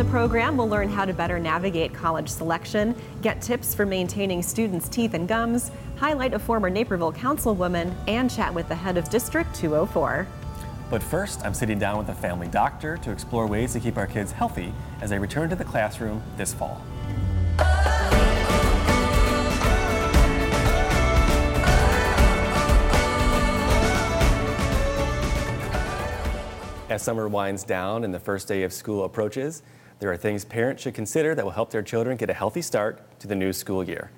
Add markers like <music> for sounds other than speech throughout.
the program, we'll learn how to better navigate college selection, get tips for maintaining students' teeth and gums, highlight a former Naperville councilwoman, and chat with the head of District 204. But first, I'm sitting down with a family doctor to explore ways to keep our kids healthy as they return to the classroom this fall. As summer winds down and the first day of school approaches, there are things parents should consider that will help their children get a healthy start to the new school year.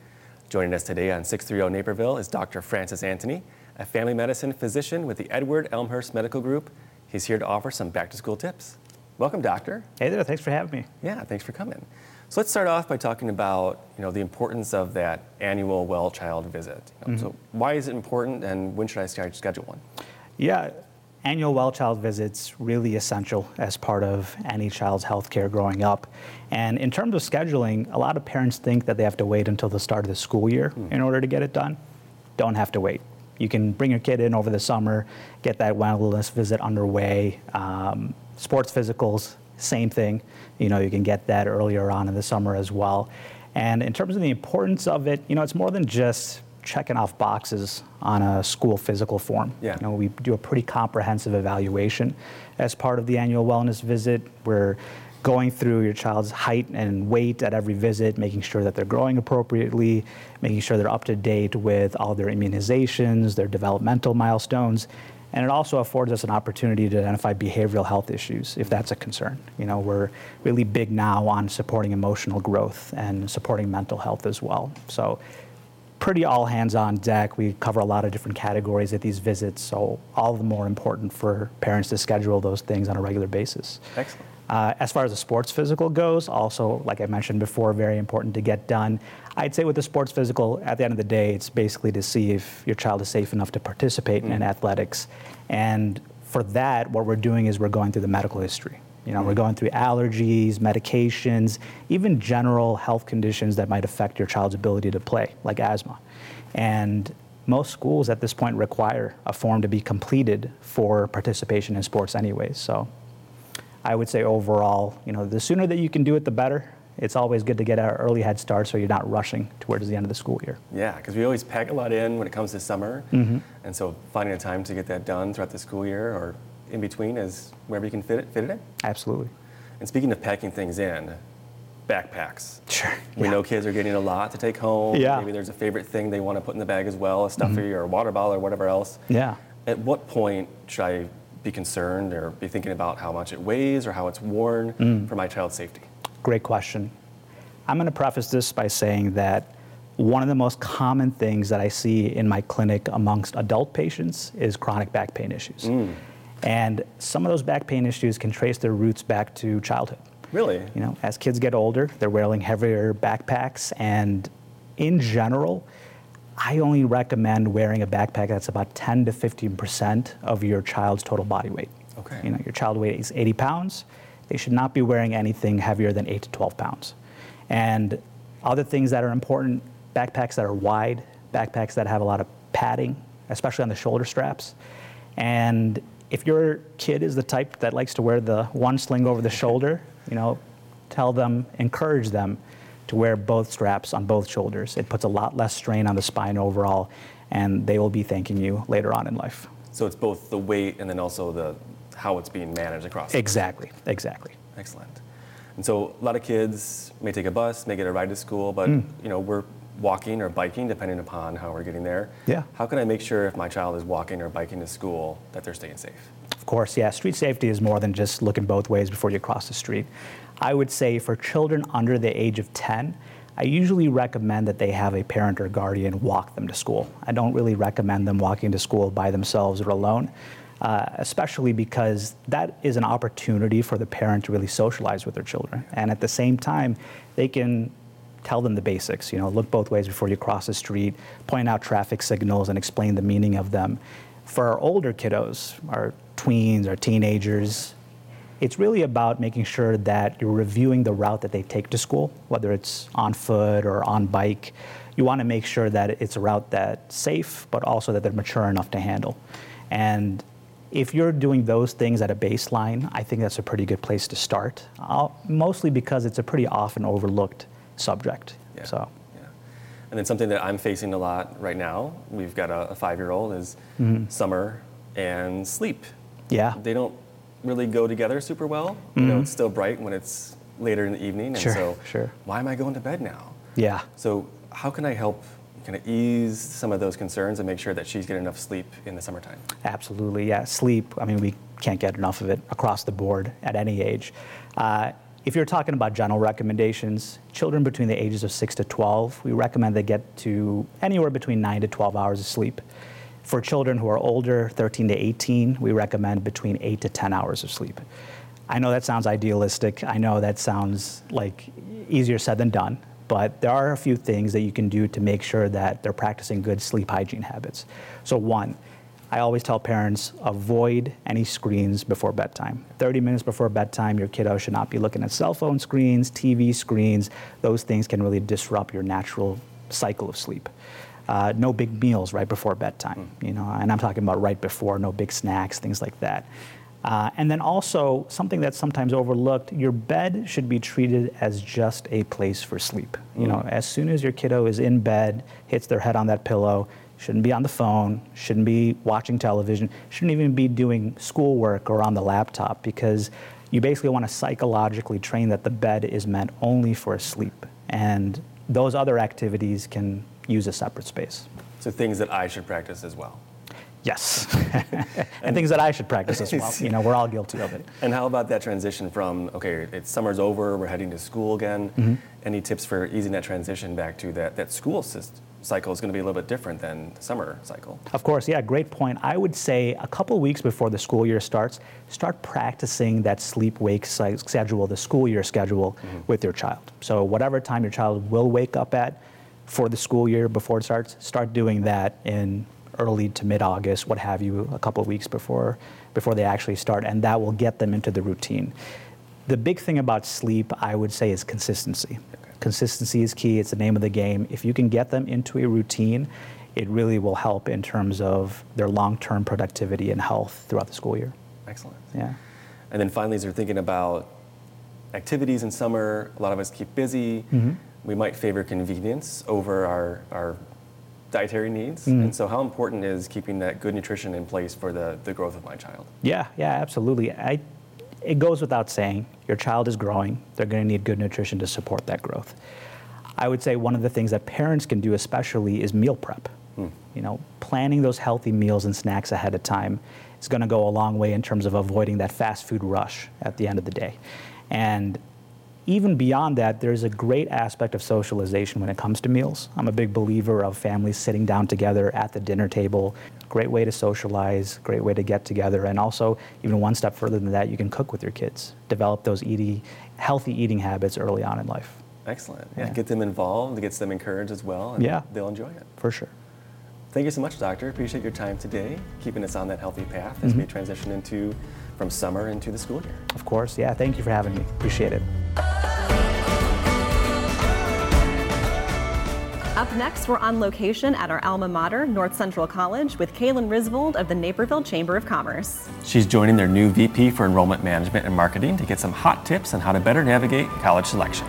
Joining us today on 630 Naperville is Dr. Francis Anthony, a family medicine physician with the Edward Elmhurst Medical Group. He's here to offer some back to school tips. Welcome, doctor. Hey there, thanks for having me. Yeah, thanks for coming. So let's start off by talking about you know the importance of that annual well child visit. You know, mm-hmm. So why is it important, and when should I start schedule one? Yeah, annual well child visits really essential as part of any child's health care growing up. And in terms of scheduling, a lot of parents think that they have to wait until the start of the school year mm. in order to get it done. Don't have to wait. You can bring your kid in over the summer, get that wellness visit underway. Um, sports physicals, same thing. You know, you can get that earlier on in the summer as well. And in terms of the importance of it, you know, it's more than just checking off boxes on a school physical form. Yeah. You know, we do a pretty comprehensive evaluation as part of the annual wellness visit. We're going through your child's height and weight at every visit, making sure that they're growing appropriately, making sure they're up to date with all their immunizations, their developmental milestones. And it also affords us an opportunity to identify behavioral health issues if that's a concern. You know, we're really big now on supporting emotional growth and supporting mental health as well. So pretty all hands on deck. We cover a lot of different categories at these visits, so all the more important for parents to schedule those things on a regular basis. Excellent. Uh, as far as the sports physical goes, also, like I mentioned before, very important to get done. I'd say with the sports physical, at the end of the day, it's basically to see if your child is safe enough to participate mm. in athletics. And for that, what we're doing is we're going through the medical history. You know, mm. we're going through allergies, medications, even general health conditions that might affect your child's ability to play, like asthma. And most schools at this point require a form to be completed for participation in sports anyways. So I would say overall, you know, the sooner that you can do it, the better. It's always good to get an early head start so you're not rushing towards the end of the school year. Yeah, because we always pack a lot in when it comes to summer. Mm-hmm. And so finding a time to get that done throughout the school year or in between is wherever you can fit it, fit it in. Absolutely. And speaking of packing things in, backpacks. Sure. We yeah. know kids are getting a lot to take home. Yeah. Maybe there's a favorite thing they want to put in the bag as well, a stuffy mm-hmm. or a water bottle or whatever else. Yeah. At what point should I be concerned or be thinking about how much it weighs or how it's worn mm. for my child's safety? Great question. I'm going to preface this by saying that one of the most common things that I see in my clinic amongst adult patients is chronic back pain issues. Mm. And some of those back pain issues can trace their roots back to childhood. Really? You know, as kids get older, they're wearing heavier backpacks, and in general, I only recommend wearing a backpack that's about 10 to 15 percent of your child's total body weight. Okay. You know, your child weight is 80 pounds. They should not be wearing anything heavier than 8 to 12 pounds. And other things that are important, backpacks that are wide, backpacks that have a lot of padding, especially on the shoulder straps. And if your kid is the type that likes to wear the one sling over the shoulder, you know, tell them, encourage them to wear both straps on both shoulders. It puts a lot less strain on the spine overall, and they will be thanking you later on in life. So it's both the weight and then also the how it's being managed across. Exactly, exactly. Excellent. And so a lot of kids may take a bus, may get a ride to school, but mm. you know we're walking or biking depending upon how we're getting there. Yeah. How can I make sure if my child is walking or biking to school that they're staying safe? Of course, yeah. Street safety is more than just looking both ways before you cross the street. I would say for children under the age of 10, I usually recommend that they have a parent or guardian walk them to school. I don't really recommend them walking to school by themselves or alone, uh, especially because that is an opportunity for the parent to really socialize with their children. And at the same time, they can tell them the basics. You know, look both ways before you cross the street, point out traffic signals, and explain the meaning of them. For our older kiddos, our tweens, our teenagers, it's really about making sure that you're reviewing the route that they take to school, whether it's on foot or on bike. You want to make sure that it's a route that's safe, but also that they're mature enough to handle. And if you're doing those things at a baseline, I think that's a pretty good place to start. I'll, mostly because it's a pretty often overlooked subject. Yeah. So. Yeah. And then something that I'm facing a lot right now, we've got a, a five-year-old, is Mm-hmm. summer and sleep. Yeah. They don't really go together super well. You know, it's still bright when it's later in the evening, and Mm-hmm. Sure, so sure. why am I going to bed now? Yeah. So how can I help kind of ease some of those concerns and make sure that she's getting enough sleep in the summertime? Absolutely, yeah. Sleep, I mean, we can't get enough of it across the board at any age. Uh, if you're talking about general recommendations, children between the ages of 6 to 12, we recommend they get to anywhere between 9 to 12 hours of sleep. For children who are older, 13 to 18, we recommend between 8 to 10 hours of sleep. I know that sounds idealistic. I know that sounds like easier said than done, but there are a few things that you can do to make sure that they're practicing good sleep hygiene habits. So, one, I always tell parents avoid any screens before bedtime. 30 minutes before bedtime, your kiddo should not be looking at cell phone screens, TV screens. Those things can really disrupt your natural cycle of sleep. Uh, no big meals right before bedtime, you know, and I'm talking about right before, no big snacks, things like that. Uh, and then also, something that's sometimes overlooked, your bed should be treated as just a place for sleep. You know, as soon as your kiddo is in bed, hits their head on that pillow, shouldn't be on the phone, shouldn't be watching television, shouldn't even be doing schoolwork or on the laptop because you basically want to psychologically train that the bed is meant only for sleep. And those other activities can use a separate space. So things that I should practice as well. Yes. <laughs> and things that I should practice as well. You know, we're all guilty of it. And how about that transition from okay, it's summer's over, we're heading to school again. Mm-hmm. Any tips for easing that transition back to that that school syst- cycle is going to be a little bit different than the summer cycle. Of course, yeah, great point. I would say a couple weeks before the school year starts, start practicing that sleep wake schedule, the school year schedule mm-hmm. with your child. So, whatever time your child will wake up at for the school year before it starts, start doing that in early to mid August, what have you, a couple of weeks before, before they actually start, and that will get them into the routine. The big thing about sleep, I would say, is consistency. Consistency is key, it's the name of the game. If you can get them into a routine, it really will help in terms of their long term productivity and health throughout the school year. Excellent. Yeah. And then finally, as we're thinking about activities in summer, a lot of us keep busy. Mm-hmm. We might favor convenience over our, our dietary needs. Mm-hmm. And so, how important is keeping that good nutrition in place for the, the growth of my child? Yeah, yeah, absolutely. I, it goes without saying, your child is growing. They're going to need good nutrition to support that growth. I would say one of the things that parents can do, especially, is meal prep. Hmm. You know, planning those healthy meals and snacks ahead of time is going to go a long way in terms of avoiding that fast food rush at the end of the day. And even beyond that, there's a great aspect of socialization when it comes to meals. I'm a big believer of families sitting down together at the dinner table. Great way to socialize, great way to get together, and also even one step further than that, you can cook with your kids. Develop those eating, healthy eating habits early on in life, Excellent. Yeah. Yeah. Get them involved, gets them encouraged as well, and Yeah. they'll enjoy it. for sure. Thank you so much, Doctor. Appreciate your time today, keeping us on that healthy path as we mm-hmm. transition into from summer into the school year. Of course, yeah. Thank you for having me. Appreciate it. Up next, we're on location at our alma mater, North Central College, with Kaylin Risvold of the Naperville Chamber of Commerce. She's joining their new VP for Enrollment Management and Marketing to get some hot tips on how to better navigate college selection.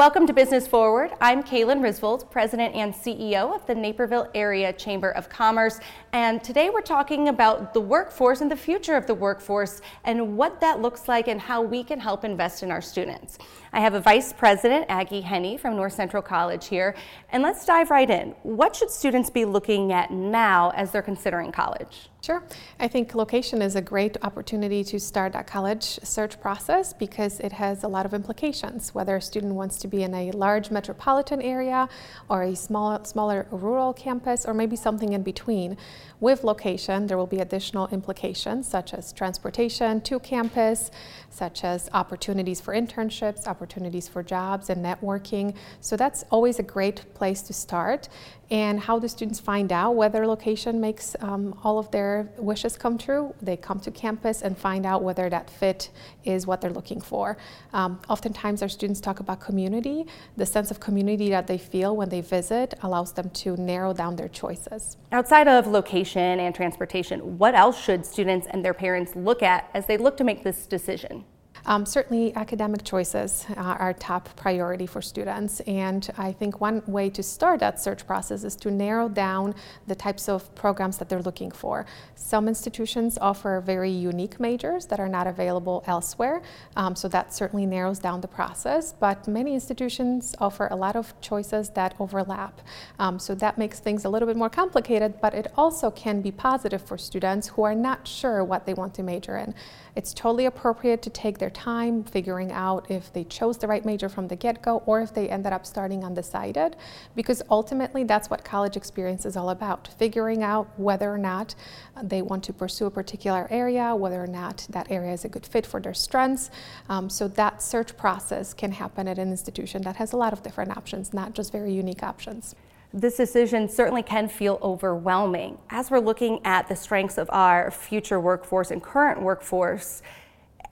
Welcome to Business Forward. I'm Kaylin Risvold, President and CEO of the Naperville Area Chamber of Commerce. And today we're talking about the workforce and the future of the workforce and what that looks like and how we can help invest in our students. I have a Vice President, Aggie Henney from North Central College here. And let's dive right in. What should students be looking at now as they're considering college? Sure. I think location is a great opportunity to start a college search process because it has a lot of implications. Whether a student wants to be in a large metropolitan area or a small, smaller rural campus or maybe something in between. With location, there will be additional implications such as transportation to campus, such as opportunities for internships, opportunities for jobs and networking. So that's always a great place to start. And how do students find out whether location makes um, all of their wishes come true? They come to campus and find out whether that fit is what they're looking for. Um, oftentimes, our students talk about community. The sense of community that they feel when they visit allows them to narrow down their choices. Outside of location and transportation, what else should students and their parents look at as they look to make this decision? Um, certainly, academic choices are top priority for students, and I think one way to start that search process is to narrow down the types of programs that they're looking for. Some institutions offer very unique majors that are not available elsewhere, um, so that certainly narrows down the process. But many institutions offer a lot of choices that overlap, um, so that makes things a little bit more complicated. But it also can be positive for students who are not sure what they want to major in. It's totally appropriate to take their time figuring out if they chose the right major from the get go or if they ended up starting undecided, because ultimately that's what college experience is all about figuring out whether or not they want to pursue a particular area, whether or not that area is a good fit for their strengths. Um, so that search process can happen at an institution that has a lot of different options, not just very unique options this decision certainly can feel overwhelming. As we're looking at the strengths of our future workforce and current workforce,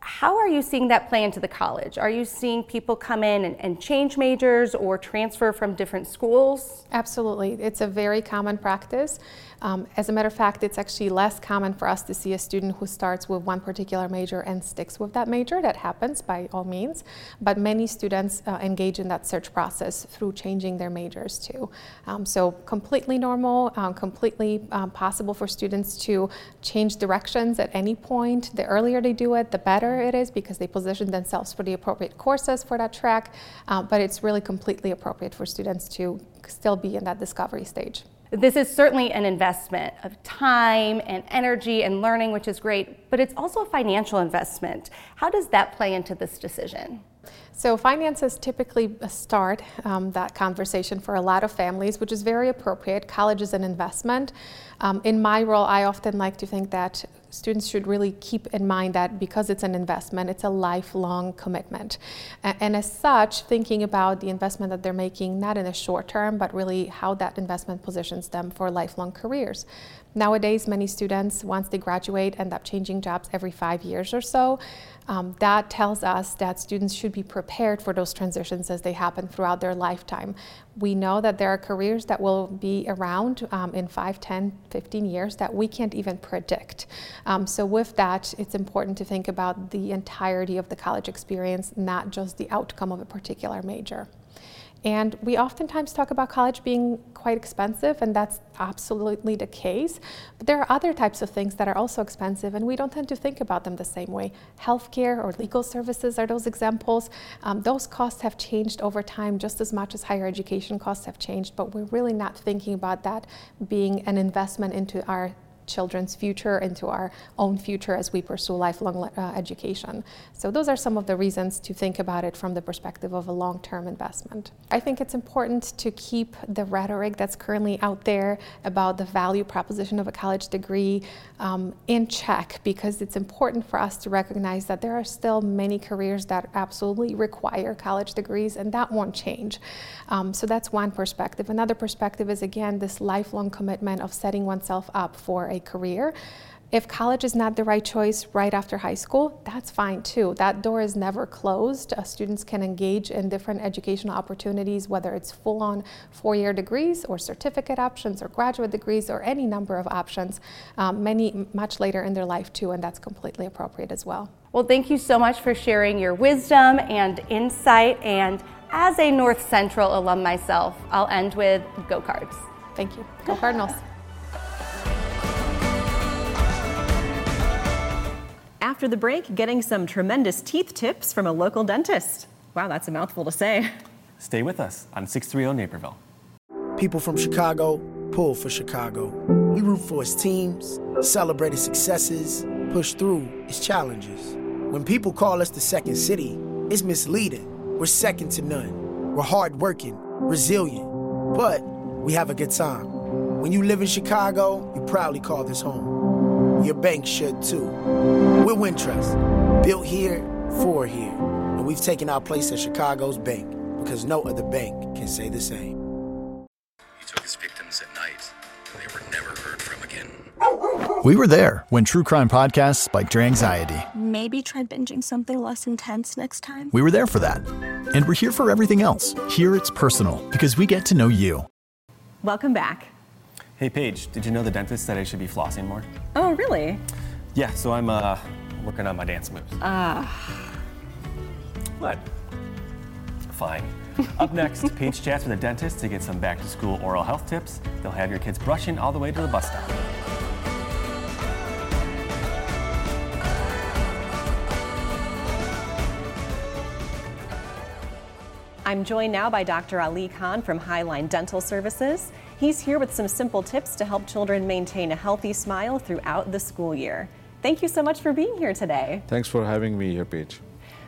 how are you seeing that play into the college? Are you seeing people come in and, and, change majors or transfer from different schools? Absolutely. It's a very common practice. Um, as a matter of fact, it's actually less common for us to see a student who starts with one particular major and sticks with that major. That happens by all means. But many students uh, engage in that search process through changing their majors too. Um, so, completely normal, um, completely um, possible for students to change directions at any point. The earlier they do it, the better it is because they position themselves for the appropriate courses for that track, uh, but it's really completely appropriate for students to still be in that discovery stage. This is certainly an investment of time and energy and learning, which is great, but it's also a financial investment. How does that play into this decision? So finances typically start um, that conversation for a lot of families, which is very appropriate. College is an investment. Um, in my role, I often like to think that students should really keep in mind that because it's an investment, it's a lifelong commitment. And as such, thinking about the investment that they're making, not in the short term, but really how that investment positions them for lifelong careers. Nowadays, many students, once they graduate, end up changing jobs every five years or so. Um, that tells us that students should be prepared for those transitions as they happen throughout their lifetime. We know that there are careers that will be around um, in 5, 10, 15 years that we can't even predict. Um, so, with that, it's important to think about the entirety of the college experience, not just the outcome of a particular major. And we oftentimes talk about college being quite expensive, and that's absolutely the case. But there are other types of things that are also expensive, and we don't tend to think about them the same way. Healthcare or legal services are those examples. Um, those costs have changed over time just as much as higher education costs have changed, but we're really not thinking about that being an investment into our children's future, into our own future as we pursue lifelong uh, education. So, those are some of the reasons to think about it from the perspective of a long term investment. I think it's important to keep the rhetoric that's currently out there about the value proposition of a college degree um, in check because it's important for us to recognize that there are still many careers that absolutely require college degrees, and that won't change. Um, so, that's one perspective. Another perspective is again this lifelong commitment of setting oneself up for a a career. If college is not the right choice right after high school, that's fine too. That door is never closed. Uh, students can engage in different educational opportunities, whether it's full on four year degrees or certificate options or graduate degrees or any number of options, um, many much later in their life too, and that's completely appropriate as well. Well, thank you so much for sharing your wisdom and insight. And as a North Central alum myself, I'll end with go cards. Thank you. Go Cardinals. After the break, getting some tremendous teeth tips from a local dentist. Wow, that's a mouthful to say. Stay with us on 630 Naperville. People from Chicago pull for Chicago. We root for its teams, celebrate its successes, push through its challenges. When people call us the second city, it's misleading. We're second to none. We're hardworking, resilient, but we have a good time. When you live in Chicago, you proudly call this home your bank should too. We're Wintrust, built here for here, and we've taken our place as Chicago's bank because no other bank can say the same. You took his victims at night, and they were never heard from again. We were there when true crime podcasts spiked your anxiety. Maybe try binging something less intense next time. We were there for that, and we're here for everything else. Here it's personal because we get to know you. Welcome back. Hey, Paige, did you know the dentist said I should be flossing more? Oh, really? Yeah, so I'm uh, working on my dance moves. Ah. What? Fine. Up next, <laughs> Paige chats with a dentist to get some back to school oral health tips. They'll have your kids brushing all the way to the bus stop. I'm joined now by Dr. Ali Khan from Highline Dental Services. He's here with some simple tips to help children maintain a healthy smile throughout the school year. Thank you so much for being here today. Thanks for having me here, Paige.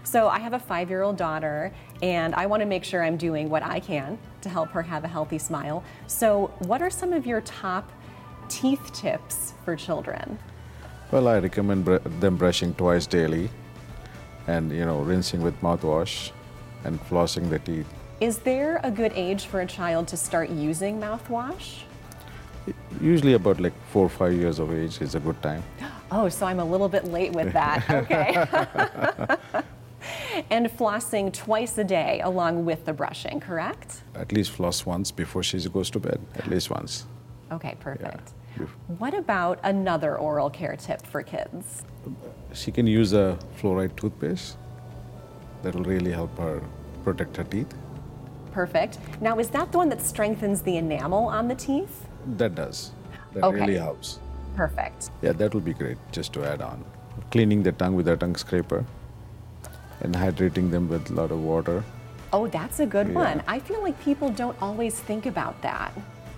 So, I have a five year old daughter, and I want to make sure I'm doing what I can to help her have a healthy smile. So, what are some of your top teeth tips for children? Well, I recommend br- them brushing twice daily and, you know, rinsing with mouthwash and flossing the teeth. Is there a good age for a child to start using mouthwash? Usually about like four or five years of age is a good time. <gasps> Oh, so I'm a little bit late with that. <laughs> Okay. <laughs> and flossing twice a day along with the brushing, correct? At least floss once before she goes to bed, at least once. Okay, perfect. Yeah. What about another oral care tip for kids? She can use a fluoride toothpaste. That'll really help her protect her teeth. Perfect. Now, is that the one that strengthens the enamel on the teeth? That does. That Okay. really helps. Perfect. Yeah, that will be great just to add on. Cleaning the tongue with a tongue scraper and hydrating them with a lot of water. Oh, that's a good Yeah. one. I feel like people don't always think about that.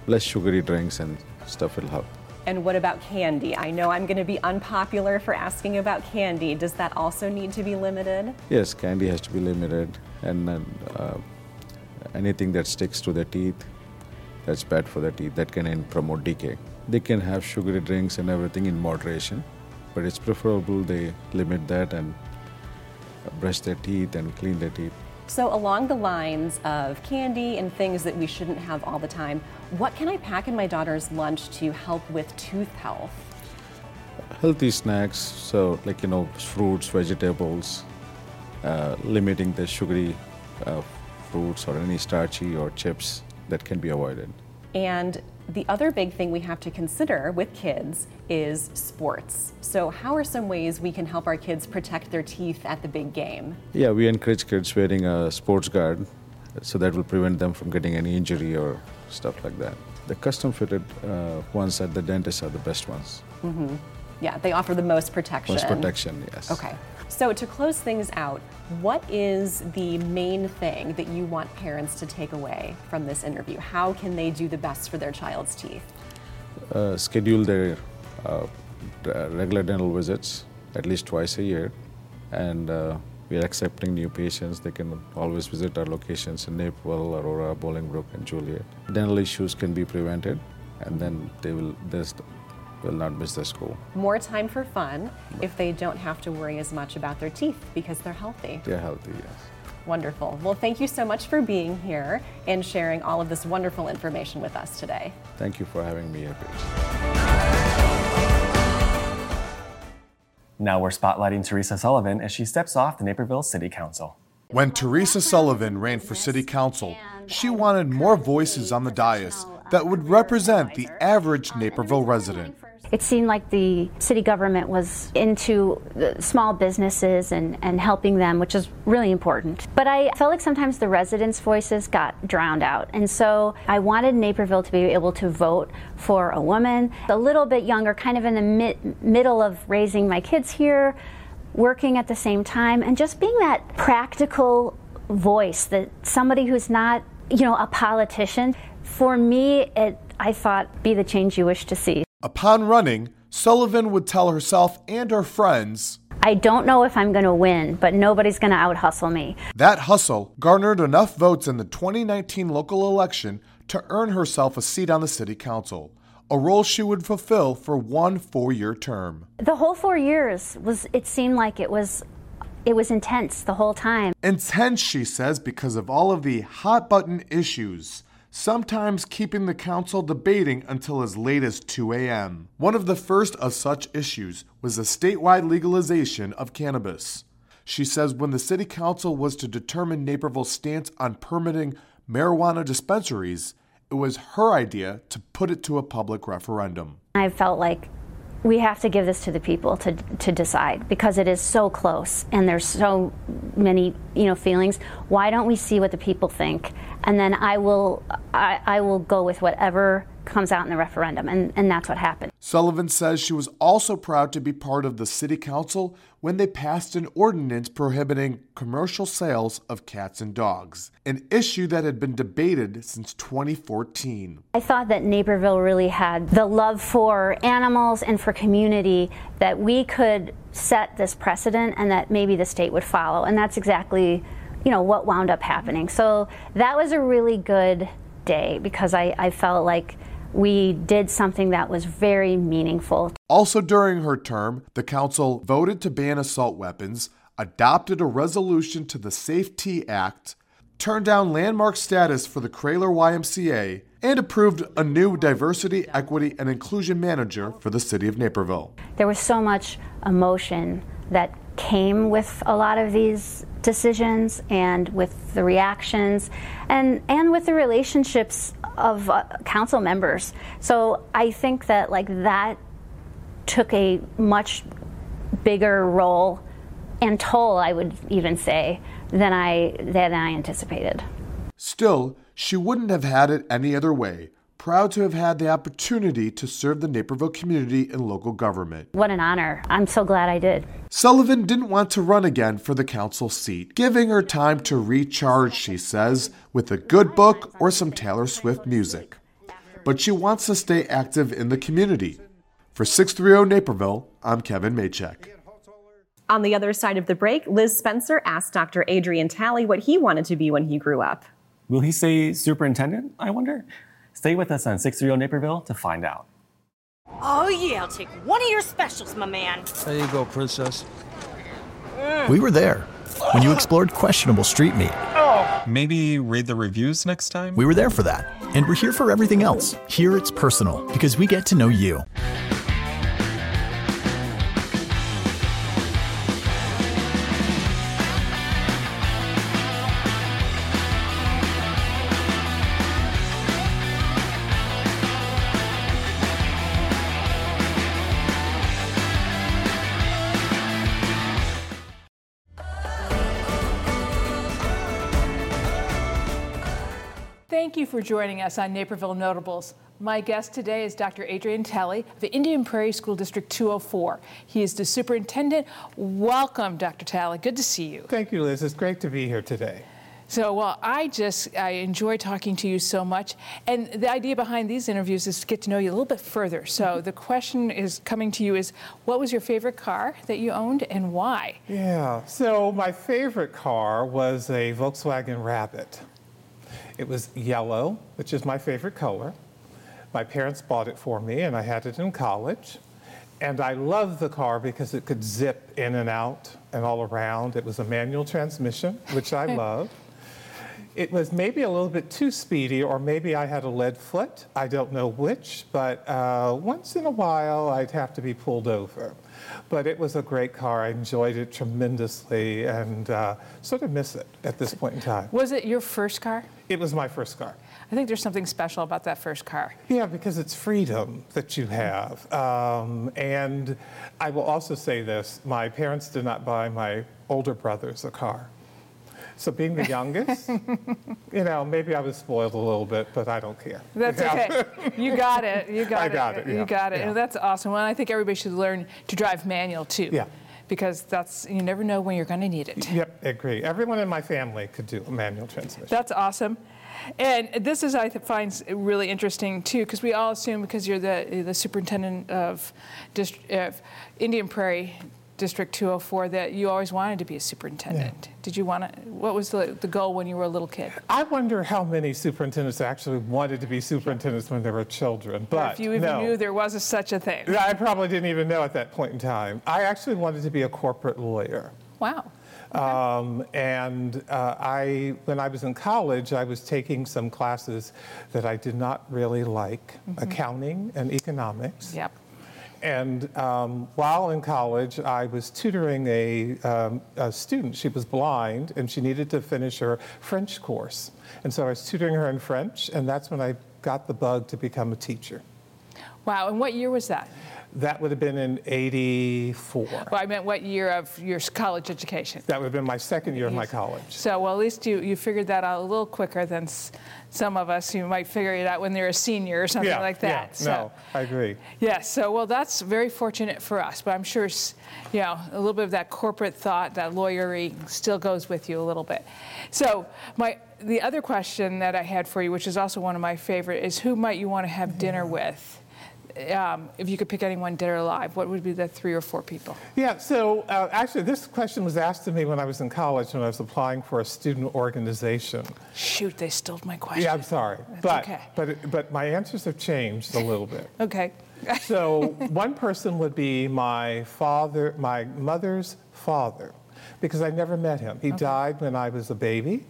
Less sugary drinks and stuff will help. And what about candy? I know I'm going to be unpopular for asking about candy. Does that also need to be limited? Yes, candy has to be limited, and then, uh, anything that sticks to the teeth, that's bad for the teeth. That can promote decay. They can have sugary drinks and everything in moderation, but it's preferable they limit that and brush their teeth and clean their teeth. So, along the lines of candy and things that we shouldn't have all the time, what can I pack in my daughter's lunch to help with tooth health? Healthy snacks, so like you know, fruits, vegetables, uh, limiting the sugary uh, fruits or any starchy or chips that can be avoided. And the other big thing we have to consider with kids is sports. So, how are some ways we can help our kids protect their teeth at the big game? Yeah, we encourage kids wearing a sports guard, so that will prevent them from getting any injury or stuff like that. The custom fitted uh, ones at the dentist are the best ones. Mm-hmm. Yeah, they offer the most protection. Most protection, yes. Okay. So, to close things out, what is the main thing that you want parents to take away from this interview? How can they do the best for their child's teeth? Uh, schedule their uh, regular dental visits at least twice a year, and uh, we are accepting new patients. They can always visit our locations in Naperville, Aurora, Bolingbrook, and Joliet. Dental issues can be prevented, and then they will this will not miss the school. More time for fun if they don't have to worry as much about their teeth because they're healthy. They're healthy, yes. Wonderful. Well, thank you so much for being here and sharing all of this wonderful information with us today. Thank you for having me here, Now we're spotlighting Theresa Sullivan as she steps off the Naperville City Council. When Theresa Sullivan ran for city council, she wanted more voices on the dais that would represent the average Naperville resident. It seemed like the city government was into small businesses and, and helping them, which is really important. But I felt like sometimes the residents' voices got drowned out. And so I wanted Naperville to be able to vote for a woman, a little bit younger, kind of in the mid, middle of raising my kids here, working at the same time, and just being that practical voice that somebody who's not, you know, a politician. For me, it, I thought, be the change you wish to see. Upon running, Sullivan would tell herself and her friends I don't know if I'm going to win, but nobody's going to out hustle me. that hustle garnered enough votes in the 2019 local election to earn herself a seat on the city council, a role she would fulfill for one four year term. The whole four years was, it seemed like it was, it was intense the whole time. Intense, she says, because of all of the hot button issues sometimes keeping the council debating until as late as 2 a.m. One of the first of such issues was the statewide legalization of cannabis. She says when the city council was to determine Naperville's stance on permitting marijuana dispensaries, it was her idea to put it to a public referendum. I felt like we have to give this to the people to, to decide because it is so close and there's so many you know feelings why don't we see what the people think and then i will i, I will go with whatever comes out in the referendum, and, and that's what happened. Sullivan says she was also proud to be part of the city council when they passed an ordinance prohibiting commercial sales of cats and dogs, an issue that had been debated since 2014. I thought that Naperville really had the love for animals and for community that we could set this precedent and that maybe the state would follow, and that's exactly you know what wound up happening. So that was a really good day because I, I felt like we did something that was very meaningful. Also, during her term, the council voted to ban assault weapons, adopted a resolution to the Safe T Act, turned down landmark status for the Kroehler YMCA, and approved a new diversity, equity, and inclusion manager for the city of Naperville. There was so much emotion that came with a lot of these decisions and with the reactions and and with the relationships of uh, council members. So I think that like that took a much bigger role and toll, I would even say, than I than I anticipated. Still, she wouldn't have had it any other way proud to have had the opportunity to serve the Naperville community and local government. What an honor. I'm so glad I did. Sullivan didn't want to run again for the council seat, giving her time to recharge, she says, with a good book or some Taylor Swift music. But she wants to stay active in the community. For 630 Naperville, I'm Kevin Maychek. On the other side of the break, Liz Spencer asked Dr. Adrian Talley what he wanted to be when he grew up. Will he say superintendent, I wonder? Stay with us on 630 Naperville to find out. Oh, yeah, I'll take one of your specials, my man. There you go, princess. Mm. We were there when you explored questionable street meat. Oh. Maybe read the reviews next time? We were there for that. And we're here for everything else. Here it's personal because we get to know you. Thank you for joining us on Naperville Notables. My guest today is Dr. Adrian Talley of Indian Prairie School District 204. He is the superintendent. Welcome, Dr. Talley. Good to see you. Thank you, Liz. It's great to be here today. So, well, I just I enjoy talking to you so much, and the idea behind these interviews is to get to know you a little bit further. So, mm-hmm. the question is coming to you is, what was your favorite car that you owned, and why? Yeah. So, my favorite car was a Volkswagen Rabbit. It was yellow, which is my favorite color. My parents bought it for me, and I had it in college. And I loved the car because it could zip in and out and all around. It was a manual transmission, which I <laughs> loved. It was maybe a little bit too speedy, or maybe I had a lead foot. I don't know which, but uh, once in a while I'd have to be pulled over. But it was a great car. I enjoyed it tremendously and uh, sort of miss it at this point in time. Was it your first car? It was my first car. I think there's something special about that first car. Yeah, because it's freedom that you have. Um, and I will also say this my parents did not buy my older brothers a car. So being the youngest, <laughs> you know, maybe I was spoiled a little bit, but I don't care. That's okay. You got it. You got I it. got it. You yeah. got it. Yeah. And that's awesome. Well, I think everybody should learn to drive manual too. Yeah. Because that's you never know when you're going to need it. Yep, agree. Everyone in my family could do a manual transmission. That's awesome. And this is I find really interesting too, because we all assume because you're the the superintendent of, dist- of Indian Prairie District 204 that you always wanted to be a superintendent. Yeah. Did you want to, what was the, the goal when you were a little kid? I wonder how many superintendents actually wanted to be superintendents when they were children. But or if you even no. knew there was a, such a thing. I probably didn't even know at that point in time. I actually wanted to be a corporate lawyer. Wow. Um, and uh, I, when I was in college, I was taking some classes that I did not really like, accounting and economics. Yep. And um, while in college, I was tutoring a, um, a student. She was blind and she needed to finish her French course. And so I was tutoring her in French, and that's when I got the bug to become a teacher. Wow, and what year was that? That would have been in 84. Well, I meant what year of your college education? That would have been my second year of my college. So, well, at least you, you figured that out a little quicker than s- some of us who might figure it out when they're a senior or something yeah, like that. Yeah, so, no, I agree. Yes, so well, that's very fortunate for us, but I'm sure, s- you know, a little bit of that corporate thought, that lawyery, still goes with you a little bit. So, my the other question that I had for you, which is also one of my favorite, is who might you want to have dinner mm-hmm. with? Um, if you could pick anyone dead or alive, what would be the three or four people? Yeah, so uh, actually, this question was asked to me when I was in college when I was applying for a student organization. Shoot, they stole my question. Yeah, I'm sorry, That's but okay. but but my answers have changed a little bit. <laughs> Okay. <laughs> so one person would be my father, my mother's father, because I never met him. He died when I was a baby,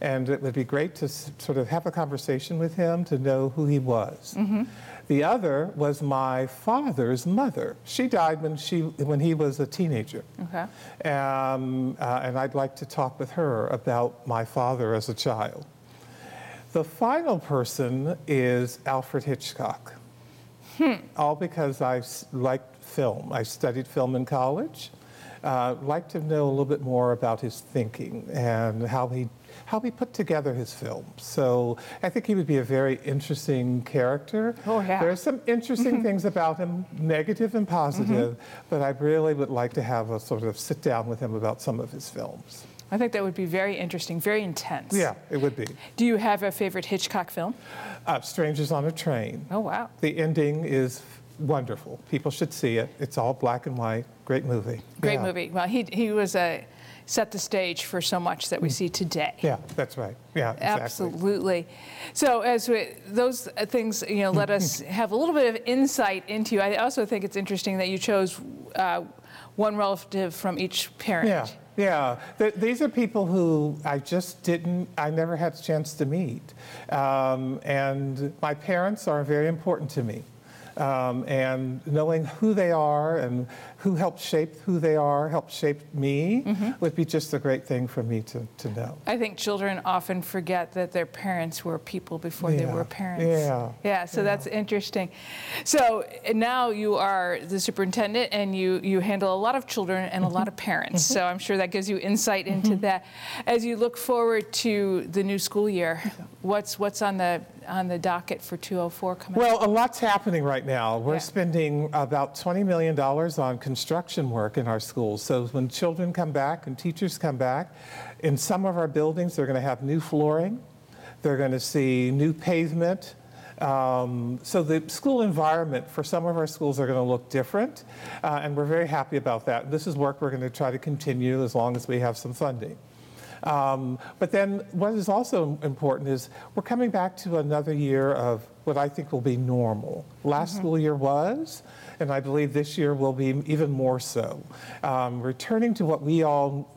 and it would be great to sort of have a conversation with him to know who he was. Mm-hmm. The other was my father's mother. She died when she when he was a teenager. Okay. Um, uh, and I'd like to talk with her about my father as a child. The final person is Alfred Hitchcock. All because I liked film. I studied film in college. Uh, like to know a little bit more about his thinking and how he how he put together his films. So I think he would be a very interesting character. Oh, yeah. There are some interesting Mhm. things about him, negative and positive, but I really would like to have a sort of sit down with him about some of his films. I think that would be very interesting, very intense. Yeah, it would be. Do you have a favorite Hitchcock film? Uh, Strangers on a Train. Oh, wow. The ending is wonderful. People should see it. It's all black and white. Great movie. Great Yeah. movie. Well, he, he was a, set the stage for so much that we see today. Yeah, that's right. Yeah, exactly. Absolutely. So as we, those uh, things, you know, let us <laughs> have a little bit of insight into. You. I also think it's interesting that you chose uh, one relative from each parent. Yeah, yeah. Th- these are people who I just didn't, I never had a chance to meet. Um, and my parents are very important to me. Um, and knowing who they are and who helped shape who they are, helped shape me, mm-hmm. would be just a great thing for me to, to know. I think children often forget that their parents were people before they were parents. Yeah. Yeah, so that's interesting. So now you are the superintendent and you, you handle a lot of children and a lot of mm-hmm. parents. So mm-hmm. I'm sure that gives you insight into that. As you look forward to the new school year, what's, what's on, the, on the docket for 204 coming up? Well, a lot's happening right now. We're spending about $20 million on construction work in our schools. So when children come back and teachers come back, in some of our buildings, they're going to have new flooring. They're going to see new pavement. Um, so the school environment for some of our schools are going to look different, uh, and we're very happy about that. This is work we're going to try to continue as long as we have some funding. Um, but then what is also important is we're coming back to another year of what I think will be normal. Last school year was, and I believe this year will be even more so. Um, returning to what we all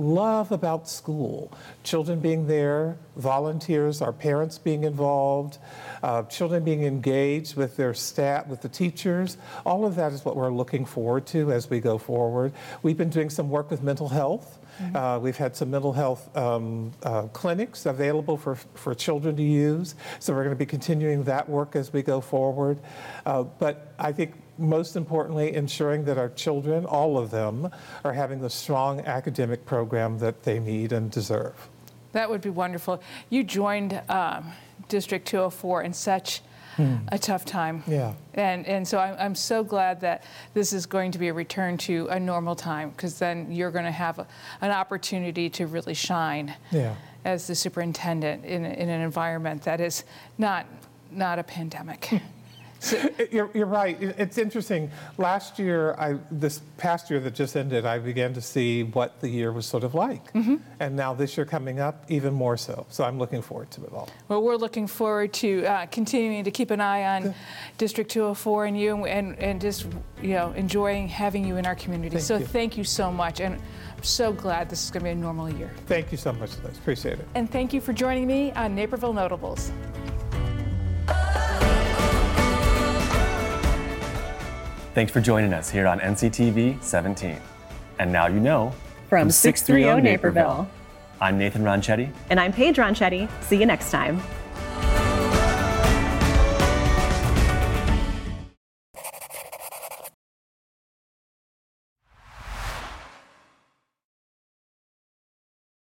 love about school children being there, volunteers, our parents being involved, uh, children being engaged with their staff, with the teachers. All of that is what we're looking forward to as we go forward. We've been doing some work with mental health. Uh, we've had some mental health um, uh, clinics available for, for children to use, so we're going to be continuing that work as we go forward. Uh, but I think most importantly, ensuring that our children, all of them, are having the strong academic program that they need and deserve. That would be wonderful. You joined um, District 204 in such A tough time. Yeah. And, and so I'm, I'm so glad that this is going to be a return to a normal time because then you're going to have a, an opportunity to really shine Yeah. as the superintendent in, in an environment that is not, not a pandemic. <laughs> So, you're, you're, right. It's interesting. Last year, I, this past year that just ended, I began to see what the year was sort of like. Mm-hmm. And now this year coming up, even more so. So I'm looking forward to it all. Well, we're looking forward to uh, continuing to keep an eye on. District 204 and you and, and just, you know, enjoying having you in our community. Thank so you. thank you so much. And I'm so glad this is going to be a normal year. Thank you so much, Liz. Appreciate it. And thank you for joining me on Naperville Notables. Thanks for joining us here on NCTV 17. And now you know from, from 630 Naperville. Naperville. I'm Nathan Ronchetti. And I'm Paige Ronchetti. See you next time.